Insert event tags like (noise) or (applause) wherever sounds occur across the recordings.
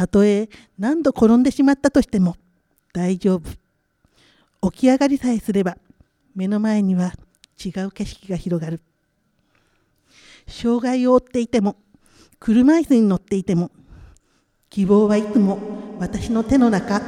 たとえ何度転んでしまったとしても大丈夫。起き上がりさえすれば目の前には違う景色が広がる。障害を負っていても車椅子に乗っていても希望はいつも私の手の中。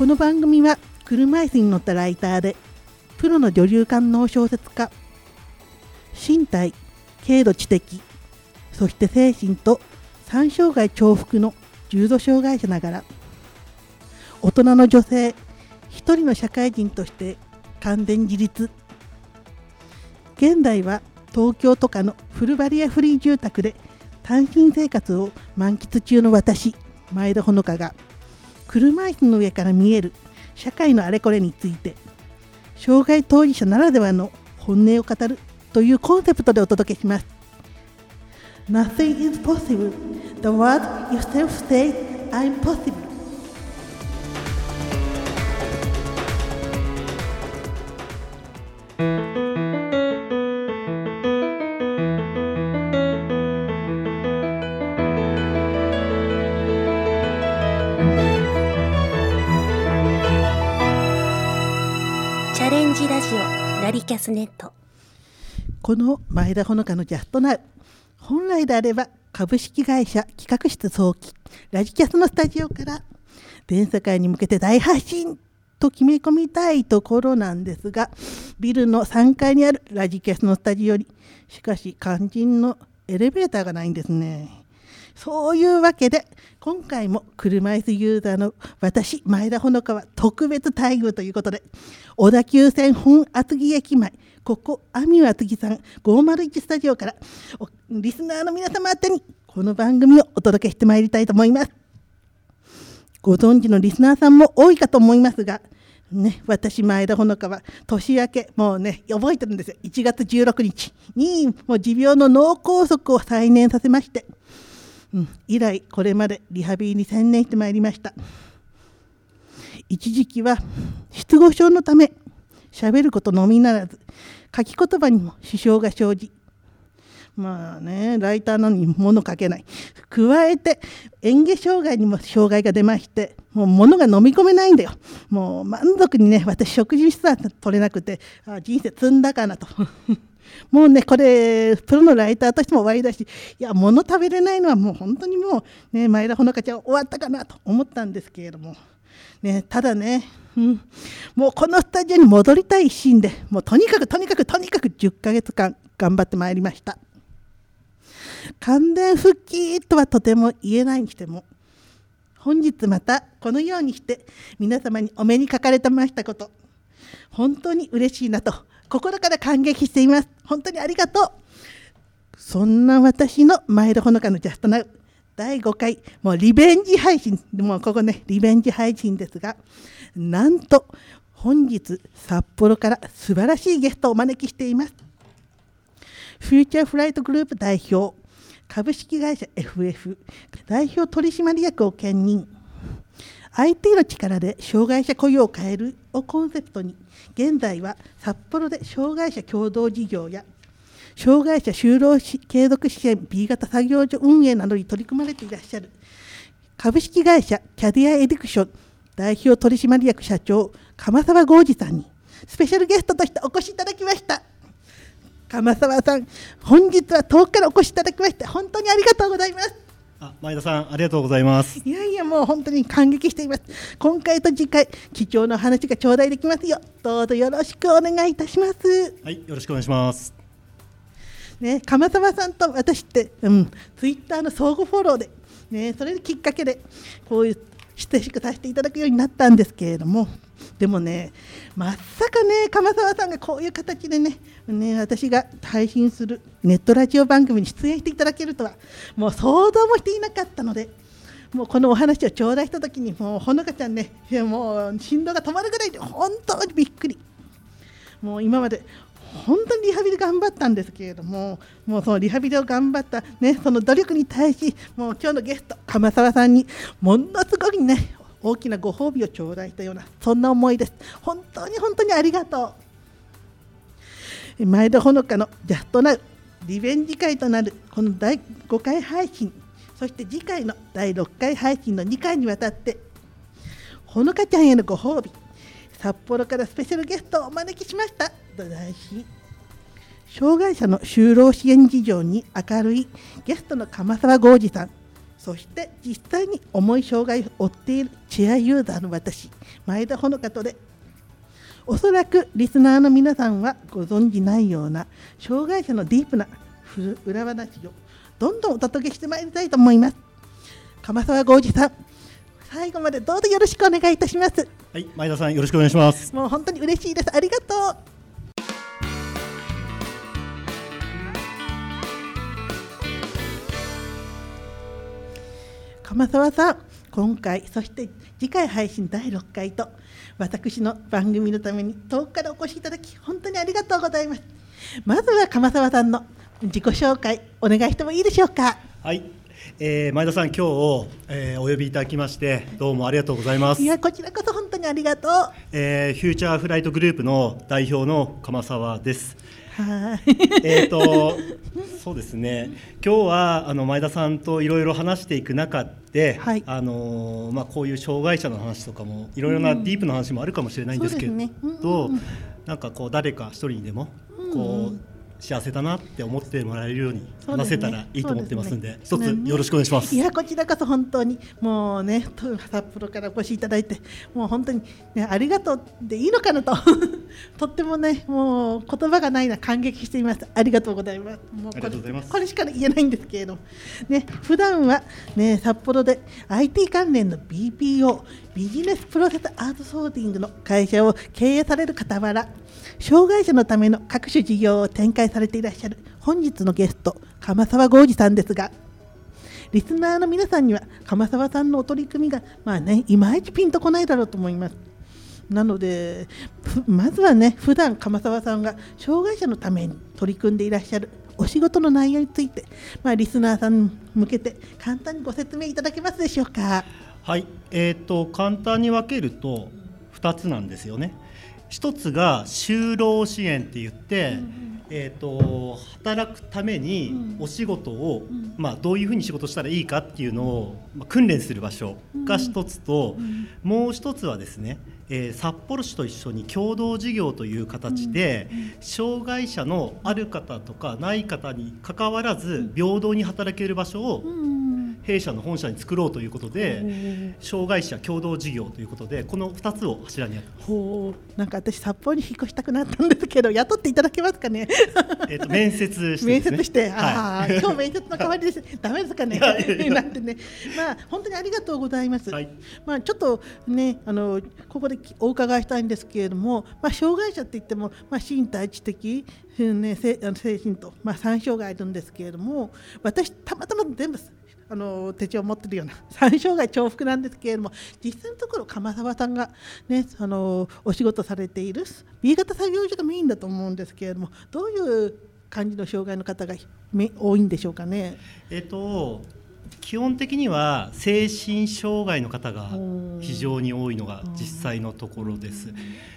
この番組は車椅子に乗ったライターでプロの女流観能小説家身体軽度知的そして精神と三障害重複の重度障害者ながら大人の女性一人の社会人として完全自立。現代は東京とかのフルバリアフリー住宅で単身生活を満喫中の私前田ほのかが車椅子の上から見える社会のあれこれについて障害当事者ならではの本音を語るというコンセプトでお届けします。Nothing is possible. The word yourself says I'm possible. スネット。この前田ほのかのジャストナウ本来であれば株式会社企画室早期。ラジキャスのスタジオから全世界に向けて大発信と決め込みたいところなんですがビルの3階にあるラジキャスのスタジオにしかし肝心のエレベーターがないんですね。そういうわけで今回も車椅子ユーザーの私前田ほのかは特別待遇ということで小田急線本厚木駅前ここアミュ厚木さん501スタジオからリスナーの皆様宛てにこの番組をお届けしてまいりたいと思います。ご存知のリスナーさんも多いかと思いますがね、私、前田ほのかは年明け、もうね、覚えてるんですよ、1月16日にもう持病の脳梗塞を再燃させまして、うん、以来、これまでリハビリに専念してまいりました。一時期は失語症のため、喋ることのみならず、書き言葉にも支障が生じ、まあね、ライターなのに物書けない。加えて、嚥下障害にも障害が出まして、もう物が飲み込めないんだよ。もう満足にね、私食事すら取れなくて、あ人生積んだかなと。もうね、これ、プロのライターとしても終わりだし、いや、物食べれないのはもう本当にもう、ね、前田ほのかちゃん終わったかなと思ったんですけれども、ね、ただね、うん、もうこのスタジオに戻りたい一心で、もうとにかくとにかくとにかく10ヶ月間頑張ってまいりました。完全復帰とはとても言えないにしても本日またこのようにして皆様にお目にかかれてましたこと本当に嬉しいなと心から感激しています。本当にありがとう。そんな私の前田ほのかの Just Now 第5回もうリベンジ配信もうここねリベンジ配信ですがなんと本日札幌から素晴らしいゲストをお招きしています。フューチャーフライトグループ代表株式会社 FF 代表取締役を兼任。IT の力で障害者雇用を変えるをコンセプトに現在は札幌で障害者共同事業や障害者就労継続支援 B 型作業所運営などに取り組まれていらっしゃる株式会社キャディアエディクション代表取締役社長鎌沢豪二さんにスペシャルゲストとしてお越しいただきました。鎌沢さん本日は遠くからお越しいただきまして本当にありがとうございます。あ前田さんありがとうございます。いやいやもう本当に感激しています。今回と次回貴重な話が頂戴できますよ。どうぞよろしくお願いいたします。はいよろしくお願いします。ね鎌沢さんと私ってうんツイッターの相互フォローでねそれきっかけでこういう親しくさせていただくようになったんですけれどもでもねまさかね鎌沢さんがこういう形でねね私が配信するネットラジオ番組に出演していただけるとはもう想像もしていなかったのでもうこのお話を頂戴した時にもうほのかちゃんねいやもう心臓が止まるぐらいで本当にびっくり。もう今まで本当にリハビリ頑張ったんですけれどももうそのリハビリを頑張った、ね、その努力に対しもう今日のゲスト鎌沢さんにものすごいね大きなご褒美を頂戴したようなそんな思いです。本当に本当にありがとう。前田ほのかのジャストナウリベンジ会となるこの第5回配信そして次回の第6回配信の2回にわたってほのかちゃんへのご褒美札幌からスペシャルゲストをお招きしました。と題し障害者の就労支援事情に明るいゲストの鎌沢豪二さん。そして実際に重い障害を負っているチェアユーザーの私前田ほのかとでおそらくリスナーの皆さんはご存じないような障害者のディープな裏話をどんどんお届けしてまいりたいと思います。鎌沢豪二さん最後までどうぞよろしくお願いいたします。はい、前田さんよろしくお願いします。もう本当に嬉しいです。ありがとう鎌沢さん今回そして次回配信第6回と私の番組のために遠くからお越しいただき本当にありがとうございますまずは鎌沢さんの自己紹介お願いしてもいいでしょうか？はい、えー、前田さん今日、えー、お呼びいただきましてどうもありがとうございますい。やこちらこそ本当にありがとうえー、フューチャーフライトグループの代表の釜澤です。はい。えっとそうですね。今日はあの前田さんといろいろ話していく中で、はい。あのーまあこういう障害者の話とかもいろいろなディープな話もあるかもしれないんですけど、なんかこう誰か一人にでもこう。幸せだなって思ってもらえるように話せたらいいと思ってますんで、そうですね。一つよろしくお願いします。いやこちらこそ本当にもうねと札幌からお越しいただいてもう本当に、ね、ありがとうでいいのかなと。(laughs) とってもねもう言葉がないな感激しています。ありがとうございます。もうこありがとうございます。これしか言えないんですけれども。ね普段はね札幌で IT 関連の BPO ビジネスプロセスアートソーティングの会社を経営される傍ら障害者のための各種事業を展開されていらっしゃる本日のゲスト鎌沢豪二さんですがリスナーの皆さんには鎌沢さんのお取り組みがまあねいまいちピンとこないだろうと思います。なのでふまずはね普段鎌沢さんが障害者のために取り組んでいらっしゃるお仕事の内容について、まあ、リスナーさんに向けて簡単にご説明いただけますでしょうか。はい、えー、と簡単に分けると2つなんですよね。1つが就労支援って言って、えー、と働くためにお仕事を、まあ、どういうふうに仕事したらいいかっていうのを、まあ、訓練する場所が1つと、もう1つはですね、えー札幌市と一緒に共同事業という形で、障害者のある方とかない方にかかわらず平等に働ける場所を弊社の本社に作ろうということで、障害者共同事業ということでこの2つを柱にやって。ほう。なんか私札幌に引っ越したくなったんですけど雇っていただけますかね？えっと面接してね。接して、はああ (laughs) 今日面接の代わりです。ダメですかね？なんてね。まあ本当にありがとうございます、はい。まあちょっとねあのここでお伺いしたいんですけれどもまあ障害者って言ってもまあ身体知的うんね精神とまあ三障害あるんですけれども私たまたま全部あの手帳を持ってるような三障害重複なんですけれども実際のところ鎌沢さんが、ね、あのお仕事されている B 型作業所がメインだと思うんですけれどもどういう感じの障害の方がめ多いんでしょうかね？えっと基本的には精神障害の方が非常に多いのが実際のところです。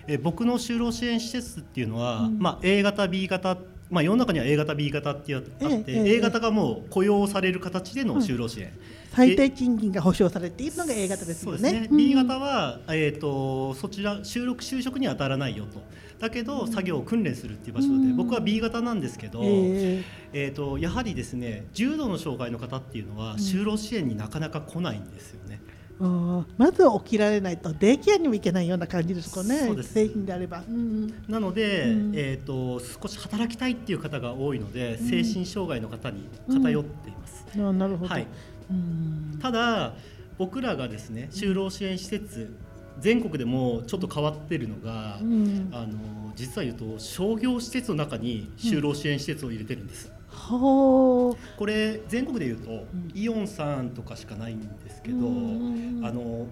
え僕の就労支援施設っていうのは、まあ、A 型 B 型まあ、世の中には A 型 B 型ってあって、A 型がもう雇用される形での就労支援、最低賃金が保障されているのが A 型ですよね。そうですね、うん。B 型は、えー、とそちら就職就職には当たらないよと。だけど作業を訓練するっていう場所で、うん。僕は B 型なんですけど、ええー、とやはりですね重度の障害の方っていうのは就労支援になかなか来ないんですよね。ーあーまずは起きられないとデイケアにも行けないような感じですかね。そうです製品であれば。うんなので、うんえー、と少し働きたいっていう方が多いので、精神障害の方に偏っています。あなるほど。はい。うん。ただ僕らがですね就労支援施設全国でもちょっと変わってるのが、うん。あの実は言うと商業施設の中に就労支援施設を入れてるんです。ほこれ全国で言うと、ん。イオンさんとかしかないんですけど、うん。あの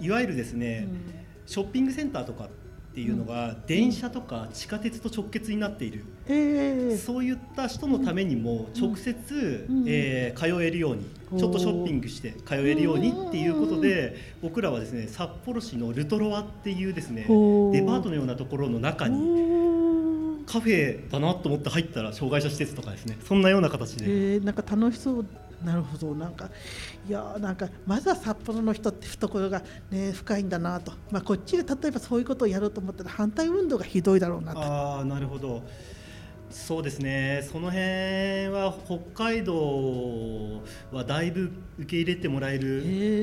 いわゆるですね、ショッピングセンターとかっっていうのが電車とか地下鉄と直結になっている、ええ。そういった人のためにも直接、うん。えー通えるようにちょっとショッピングして通えるようにっていうことで僕らはですね札幌市のルトロワっていうですねデパートのようなところの中にカフェだなと思って入ったら障害者施設とかですね。そんなような形で。えー、なんか楽しそう。なるほど。なんかいやーなんかまずは札幌の人って懐が、ね、深いんだなと、まあ、こっちで例えばそういうことをやろうと思ったら反対運動がひどいだろうなと。ああなるほどそうですね。その辺は北海道はだいぶ受け入れてもらえる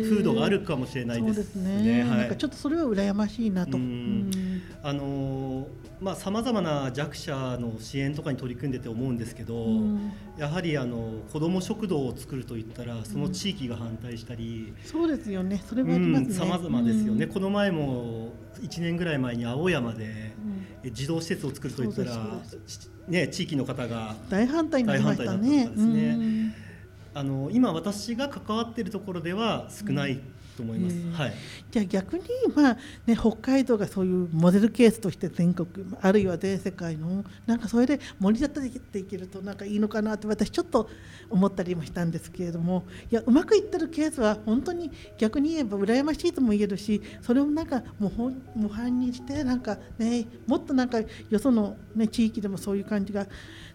風土があるかもしれないでそうですすね。ね、はい。なんかちょっとそれは羨ましいなと。うん。うん。あのーまあさまざまな弱者の支援とかに取り組んでて思うんですけど、うん。やはりあの子ども食堂を作るといったらその地域が反対したり、そうですよね、それはありますね。さまざまですよね、うん。この前も1年ぐらい前に青山でう児童施設を作るといったらね、地域の方が大反対になりました大ね。反対だったんですね。うん。あの今私が関わっているところでは少ないと思います。うんはいじゃあ逆に、まあね、北海道がそういうモデルケースとして全国あるいは全世界のなんかそれで盛り立てていけるとなんかいいのかなって私ちょっと思ったりもしたんですけれどもいやうまくいってるケースは本当に逆に言えば羨ましいとも言えるしそれをなんか模範にしてなんか、ね、もっとなんかよその、ね、地域でもそういう感じが、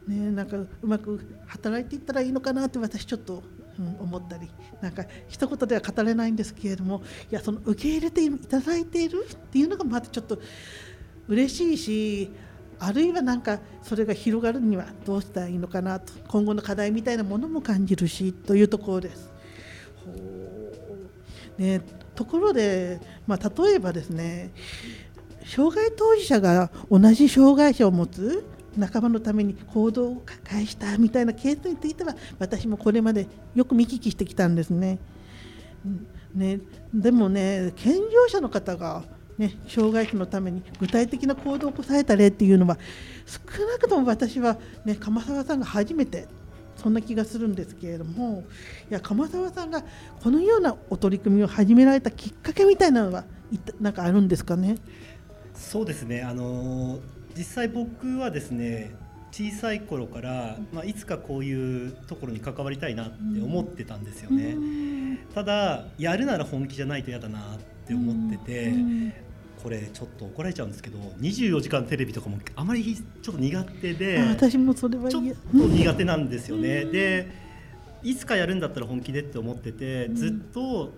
ね、なんかうまく働いていったらいいのかなって私ちょっと、うん、思ったりなんか一言では語れないんですけれどもいやその受け入れていただいているっていうのがまたちょっと嬉しいしあるいはなんかそれが広がるにはどうしたらいいのかなと今後の課題みたいなものも感じるしというところです。ね、ところで、まあ、例えばですね障害当事者が同じ障害者を持つ仲間のために行動を返したみたいなケースについては私もこれまでよく見聞きしてきたんですね。ねでもね健常者の方が、ね、障害者のために具体的な行動を起こされた例っていうのは少なくとも私は、ね、鎌沢さんが初めてそんな気がするんですけれどもいや鎌沢さんがこのようなお取り組みを始められたきっかけみたいなのはなんかあるんですかね？そうですねあの実際僕はですね小さい頃から、まあ、いつかこういうところに関わりたいなって思ってたんですよね、ただやるなら本気じゃないと嫌だなって思ってて、うん。これちょっと怒られちゃうんですけど24時間テレビとかもあまりちょっと苦手であ私もそれはちょっ嫌と苦手なんですよね。でいつかやるんだったら本気でって思っててうん。ずっと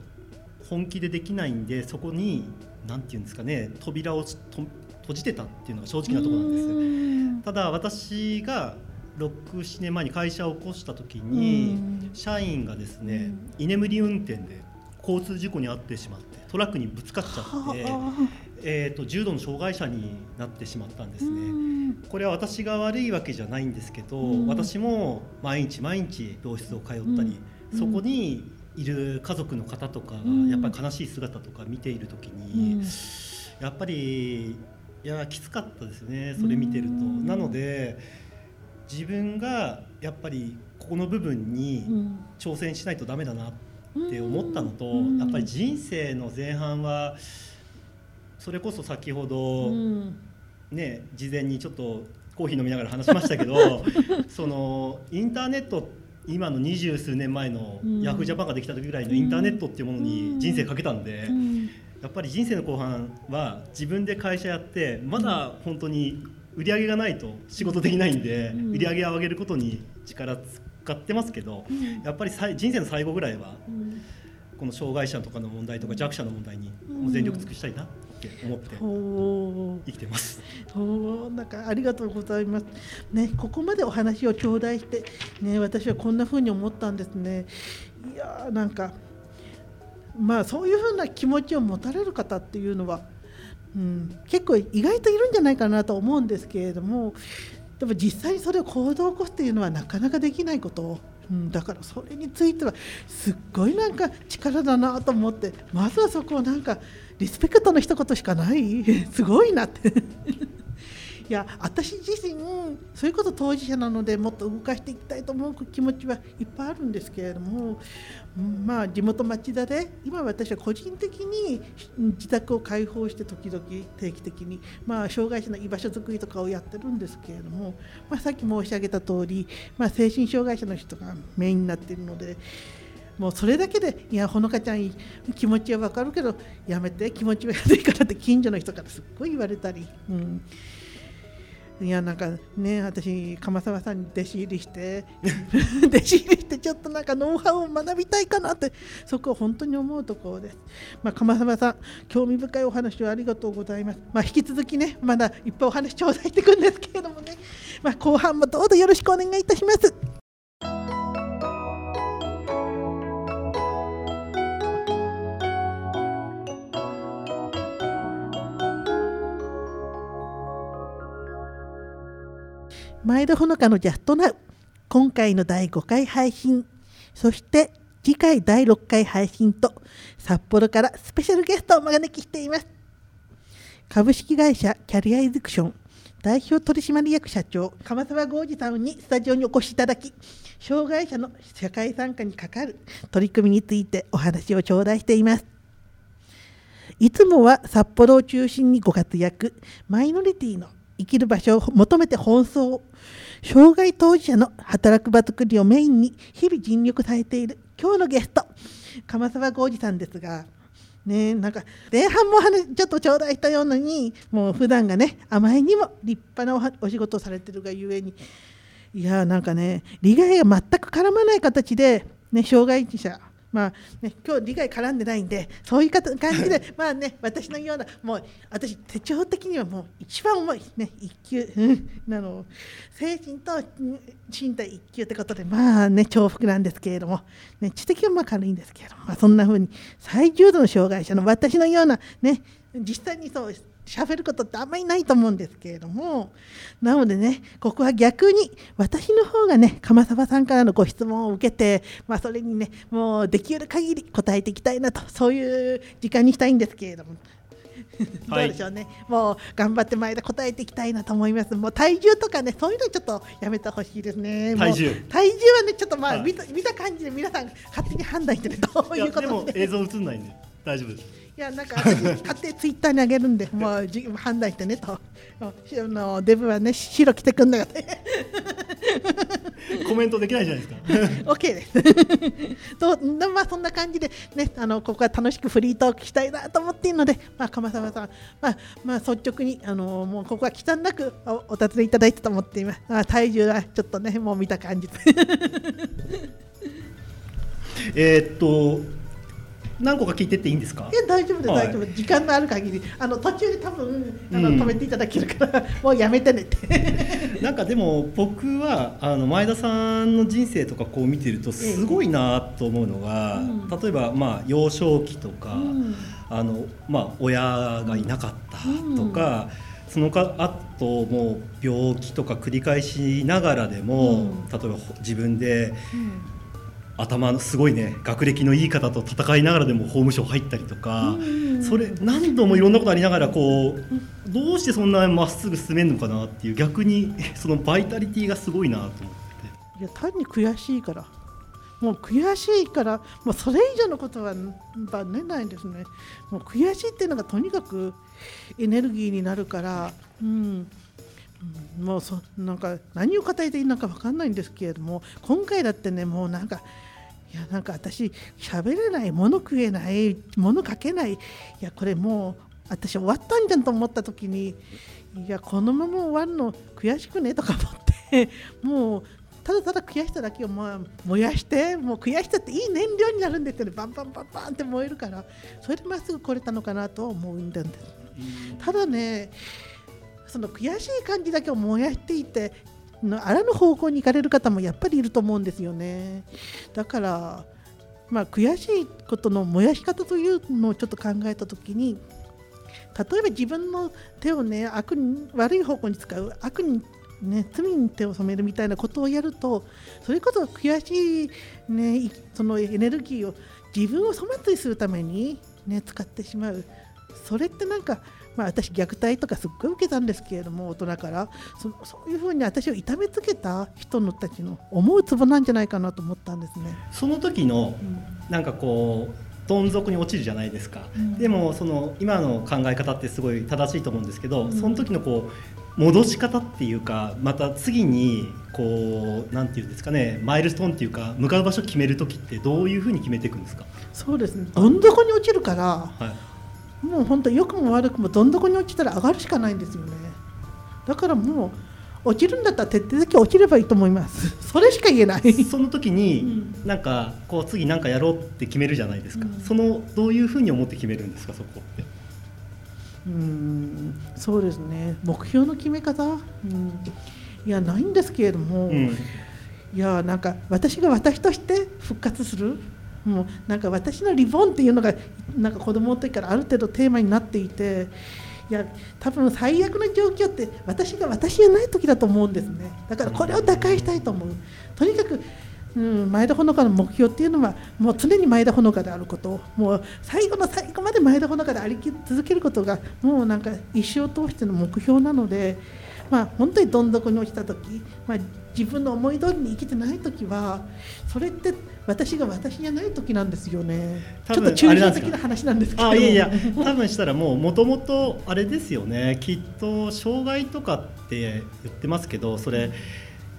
本気でできないんでそこに何て言うんですかね扉をと閉じてたっていうのが正直なところなんです。うん。ただ私が67年前に会社を起こした時にうん。社員がですね居眠り運転で交通事故に遭ってしまってトラックにぶつかっちゃって、はえー、と重度の障害者になってしまったんであすね。うん。これは私が悪いわけじゃないんですけど、うん。私も毎日毎日病室を通ったり、うん。そこにいる家族の方とかがうん。やっぱり悲しい姿とか見ている時うに、ん。やっぱりいやきつかったですねそれ見てると。うん。なので自分がやっぱりここの部分にうん。挑戦しないとダメだなって思ったのと、うん。やっぱり人生の前半はそれこそ先ほど、うん。ね、事前にちょっとコーヒー飲みながら話しましたけど (laughs) そのインターネット今の二十数年前のうん。ヤフージャパンができた時ぐらいのインターネットっていうものに人生かけたんで、うんやっぱり人生の後半は自分で会社やってまだ本当に売り上げがないと仕事できないんで、うん売り上げを上げることに力使ってますけど、うんやっぱり人生の最後ぐらいはうんこの障害者とかの問題とか弱者の問題に全力尽くしたいなって思って生きてます。おーなんかありがとうございます。ね、ここまでお話を頂戴して、ね、私はこんな風に思ったんですね。いやーなんか、まあそういう風な気持ちを持たれる方っていうのは、うん、結構意外といるんじゃないかなと思うんですけれども、でも実際にそれを行動を起こすっていうのはなかなかできないこと。うん、だからそれについてはすっごいなんか力だなと思ってまずはそこをなんかリスペクトの一言しかない (laughs) すごいなっていや私自身そういうこと当事者なのでもっと動かしていきたいと思う気持ちはいっぱいあるんですけれども、まあ地元町田で今私は個人的に自宅を開放して時々定期的にまあ障害者の居場所づくりとかをやってるんですけれども、まあ、さっき申し上げた通り、まあ、精神障害者の人がメインになっているので。もうそれだけでいやほのかちゃん気持ちは分かるけどやめて気持ちは悪いからって近所の人からすっごい言われたり、うん、いやなんかね私鎌沢さんに弟子入りして (laughs) 弟子入りしてちょっとなんかノウハウを学びたいかなってそこを本当に思うところです、まあ、鎌沢さん興味深いお話をありがとうございます、まあ、引き続きねまだいっぱいお話頂戴していくんですけれどもね、まあ、後半もどうぞよろしくお願いいたします。前田ほのかのジャストナウ。今回の第5回配信。そして次回第6回配信と札幌からスペシャルゲストをお招きしています。株式会社キャリアエディクション代表取締役社長鎌沢豪二さんにスタジオにお越しいただき障害者の社会参加にかかる取り組みについてお話を頂戴しています。いつもは札幌を中心にご活躍。マイノリティの生きる場所を求めて奔走障害当事者の働く場作りをメインに日々尽力されている。今日のゲスト鎌沢浩二さんですがねなんか前半もちょっと頂戴したようにもう普段がねあまりにも立派なお仕事をされてるがゆえに。いやなんかね利害が全く絡まない形で、ね、障害者まあね、今日理解絡んでないんでそういう感じで (laughs) まあね私のようなもう私手帳的にはもう一番重いね一級、うん、なの。精神と身体一級ってことでまあね重複なんですけれども、ね、知的はまあ軽いんですけれども、まあ、そんな風に最重度の障害者の私のようなね実際にそう喋ることってあんまりないと思うんですけれどもなのでねここは逆に私の方がね鎌沢さんからのご質問を受けて、まあ、それにねもうできる限り答えていきたいなとそういう時間にしたいんですけれども。どうでしょうね、はい、もう頑張って前で答えていきたいなと思います。もう体重とかね、そういうのちょっとやめてほしいですね。体重体重はね、ちょっとまあ、はい、見た見た感じで皆さん勝手に判断してね、どういうことで。でも映像映んないんで大丈夫です。いやなんか私勝手にツイッターにあげるんで (laughs) もうじ判断してねと。あのデブはね白着てくんだよねコメントできないじゃないですか。(laughs) OK です。(laughs) とまあそんな感じでねあのここは楽しくフリートークしたいなと思っているのでまあ鎌沢さんまあまあ率直にあのもうここは忌憚なくおお尋ねいただいたと思っています。あ体重はちょっとねもう見た感じ。えっと何個か聞いてっていいんですか？いや大丈夫です、大丈夫。時間のある限り。あの途中で多分あの、止めていただけるから (laughs) もうやめてねって。(laughs) なんかでも僕はあの前田さんの人生とかこう見てるとすごいなと思うのが、ええ、例えばまあ幼少期とか、うん、あのまあ親がいなかったとか、うん、そのかあともう病気とか繰り返しながらでも、うん、例えば自分で、頭のすごいね学歴のいい方と戦いながらでも法務省入ったりとか、それ何度もいろんなことありながらこうどうしてそんなまっすぐ進めるのかなっていう逆に (laughs) そのバイタリティがすごいなと思って。いや単に悔しいから。もう悔しいからもうそれ以上のことはねないですね。もう悔しいっていうのがとにかくエネルギーになるからうん。もうそなんか何を語りていいのか分かんないんですけれども今回だってねもうなんかいやなんか私喋れない物食えない物書けない。いやこれもう私終わったんじゃんと思った時にいやこのまま終わるの悔しくねとか思って (laughs) もうただただ悔しさだけを燃やしてもう悔しさっていい燃料になるんですよね。バンバンバンバンって燃えるからそれでまっすぐ来れたのかなと思うんですただねその悔しい感じだけを燃やしていてあらぬ方向に行かれる方もやっぱりいると思うんですよね。だからまあ、悔しいことの燃やし方というのをちょっと考えた時に例えば自分の手をね悪に悪い方向に使う悪にね、罪に手を染めるみたいなことをやるとそれこそ悔しい、ね、そのエネルギーを自分を粗末にするために、ね、使ってしまうそれってなんか、まあ、私虐待とかすっごい受けたんですけれども大人から。そそういうふうに私を痛めつけた人のたちの思うツボなんじゃないかなと思ったんですね。その時のうん。なんかこうどん底に落ちるじゃないですか、うん。でもその今の考え方ってすごい正しいと思うんですけど、うん。その時のこう戻し方っていうかまた次にこうなんていうんですかねマイルストーンっていうか向かう場所を決める時ってどういうふうに決めていくんですか、そうですね。どん底に落ちるからはい、もう本当良くも悪くもどん底に落ちたら上がるしかないんですよね。だからもう落ちるんだったら徹底的に落ちればいいと思います。(laughs) それしか言えない。その時に、うん。なんかこう次なんかやろうって決めるじゃないですか、うん。そのどういうふうに思って決めるんですかそこって。うん。そうですね。目標の決め方、うん、いやないんですけれども、うん。いやなんか私が私として復活する？もうなんか私のリボンっていうのがなんか子供の時からある程度テーマになっていていや多分最悪の状況って私が私じゃない時だと思うんですね。だからこれを打開したいと思う。とにかく、うん、前田ほのかの目標っていうのはもう常に前田ほのかであること。もう最後の最後まで前田ほのかであり続けることがもうなんか一生を通しての目標なのでまあ本当にどん底に落ちた時、まあ、自分の思い通りに生きてない時はそれって私が私じゃない時なんですよね。ちょっと抽あれなんですか？象的な話なんですけど。あいやいや多分したらもうもともとあれですよね。きっと障害とかって言ってますけどそれ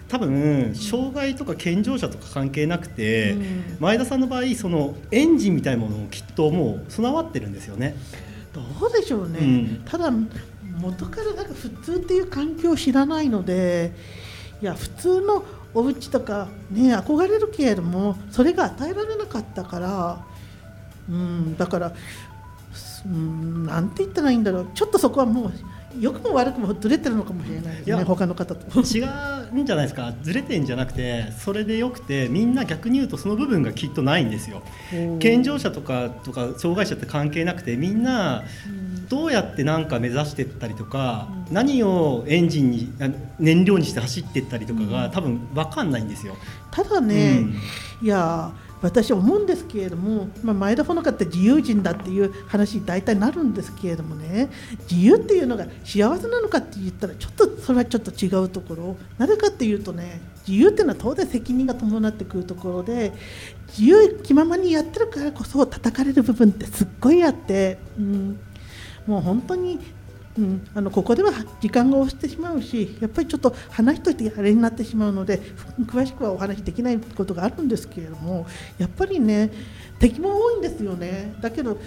多分障害とか健常者とか関係なくて、うん。前田さんの場合そのエンジンみたいなものをきっともう備わってるんですよね。どうでしょうね、うん。ただ元からなんか普通っていう環境を知らないのでいや普通のお家とかね憧れるけれどもそれが与えられなかったからうんだからうんなんて言ったらいいんだろうちょっとそこはもう良くも悪くもずれてるのかもしれないですいやね他の方と。違うんじゃないですかずれてんじゃなくてそれでよくてみんな逆に言うとその部分がきっとないんですよ。健常者とかとか障害者って関係なくてみんなどうやって何か目指していったりとか、うん。何をエンジンにあ燃料にして走っていったりとかが、うん。多分分かんないんですよ。ただね、うん。いや私思うんですけれども、まあ、前田ほのかって自由人だっていう話に大体なるんですけれどもね自由っていうのが幸せなのかって言ったらちょっとそれはちょっと違うところ。なぜかっていうとね自由っていうのは当然責任が伴ってくるところで自由気ままにやってるからこそ叩かれる部分ってすっごいあって、うん、もう本当にうん、あのここでは時間が押してしまうしやっぱりちょっと話しとしてあれになってしまうので詳しくはお話しできないことがあるんですけれどもやっぱりね敵も多いんですよねだけど、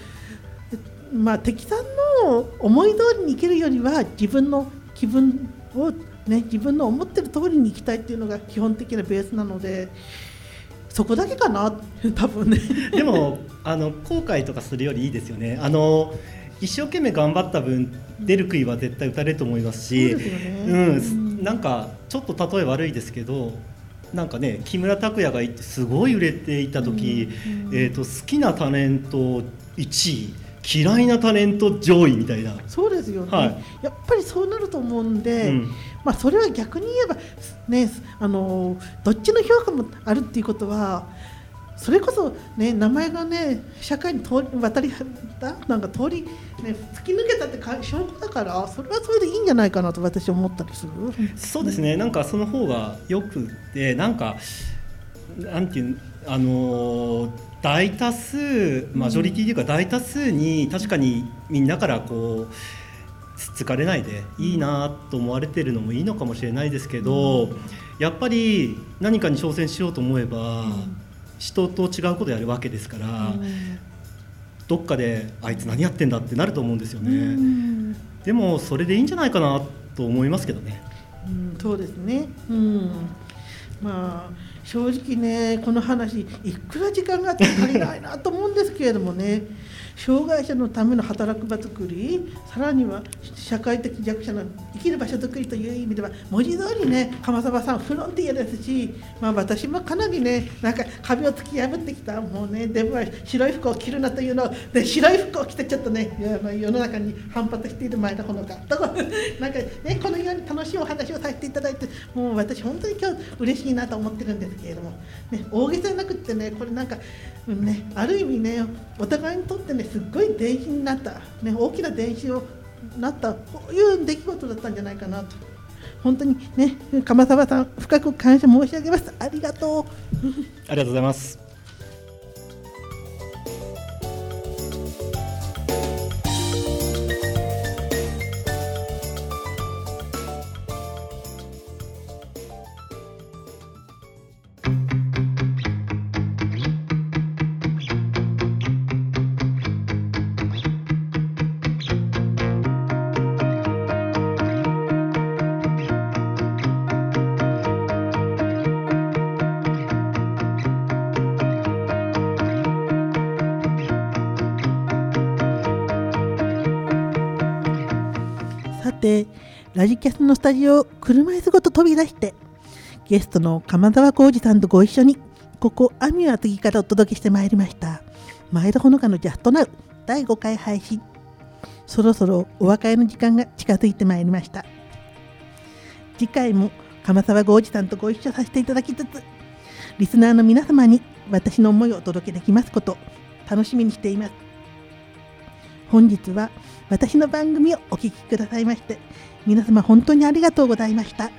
まあ、敵さんの思い通りに生きるよりは自分の気分を、ね、自分の思ってる通りに生きたいっていうのが基本的なベースなのでそこだけかな多分ね。でもあの後悔とかするよりいいですよね。あの一生懸命頑張った分出る杭は絶対打たれると思いますしなんかちょっと例え悪いですけどなんかね木村拓哉がいてすごい売れていた時、うんえー、と好きなタレント1位嫌いなタレント上位みたいな。そうですよね、はい。やっぱりそうなると思うんで、うん。まあ、それは逆に言えば、ね、あのどっちの評価もあるっていうことはそれこそ、ね、名前がね社会に通り渡りだなんか通り、ね、突き抜けたってか証拠だからそれはそれでいいんじゃないかなと私は思ったりする。そうですね。なんかその方がよくてなんかなんていうあのー大多数マジョリティというか大多数に確かにみんなからこうつつかれないでいいなと思われてるのもいいのかもしれないですけど、やっぱり何かに挑戦しようと思えば、人と違うことやるわけですから、どっかであいつ何やってんだってなると思うんですようね。んでもそれでいいんじゃないかなと思いますけどね。うん、そうですね。うん、まあ正直ねこの話いくら時間があっても足りないなと思うんですけれどもね障害者のための働く場作りさらには社会的弱者の生きる場所作りという意味では文字通りね鎌沢さんフロンティアですし、まあ、私もかなりねなんか壁を突き破ってきたもうねデブは白い服を着るなというのをで白い服を着てちょっとね世の中に反発している前田ほのかと (laughs) なんかねこのように楽しいお話をさせていただいてもう私本当に今日嬉しいなと思ってるんですけれども、ね、大げさなくってねこれなんか、うんね、ある意味ねお互いにとってねですっごい電子になった、ね、大きな電子をなったこういう出来事だったんじゃないかなと。本当にね鎌澤さん深く感謝申し上げます。ありがとう。(laughs) ありがとうございます。さてラジキャスのスタジオを車椅子ごと飛び出してゲストの鎌沢浩二さんとご一緒にここアミュア次からお届けしてまいりました。前田ほのかのジャストナウ第5回配信。そろそろお別れの時間が近づいてまいりました。次回も鎌沢浩二さんとご一緒させていただきつつリスナーの皆様に私の思いをお届けできますこと楽しみにしています。本日は私の番組をお聞きくださいまして皆様本当にありがとうございました。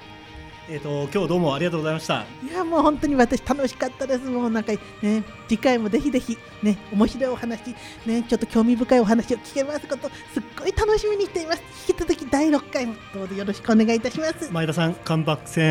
えっ、と今日どうもありがとうございました。いやもう本当に私楽しかったです。もうなんかね次回もぜひぜひね面白いお話ねちょっと興味深いお話を聞けますことすっごい楽しみにしています。引き続き第6回もどうぞよろしくお願いいたします。前田さんカムバック戦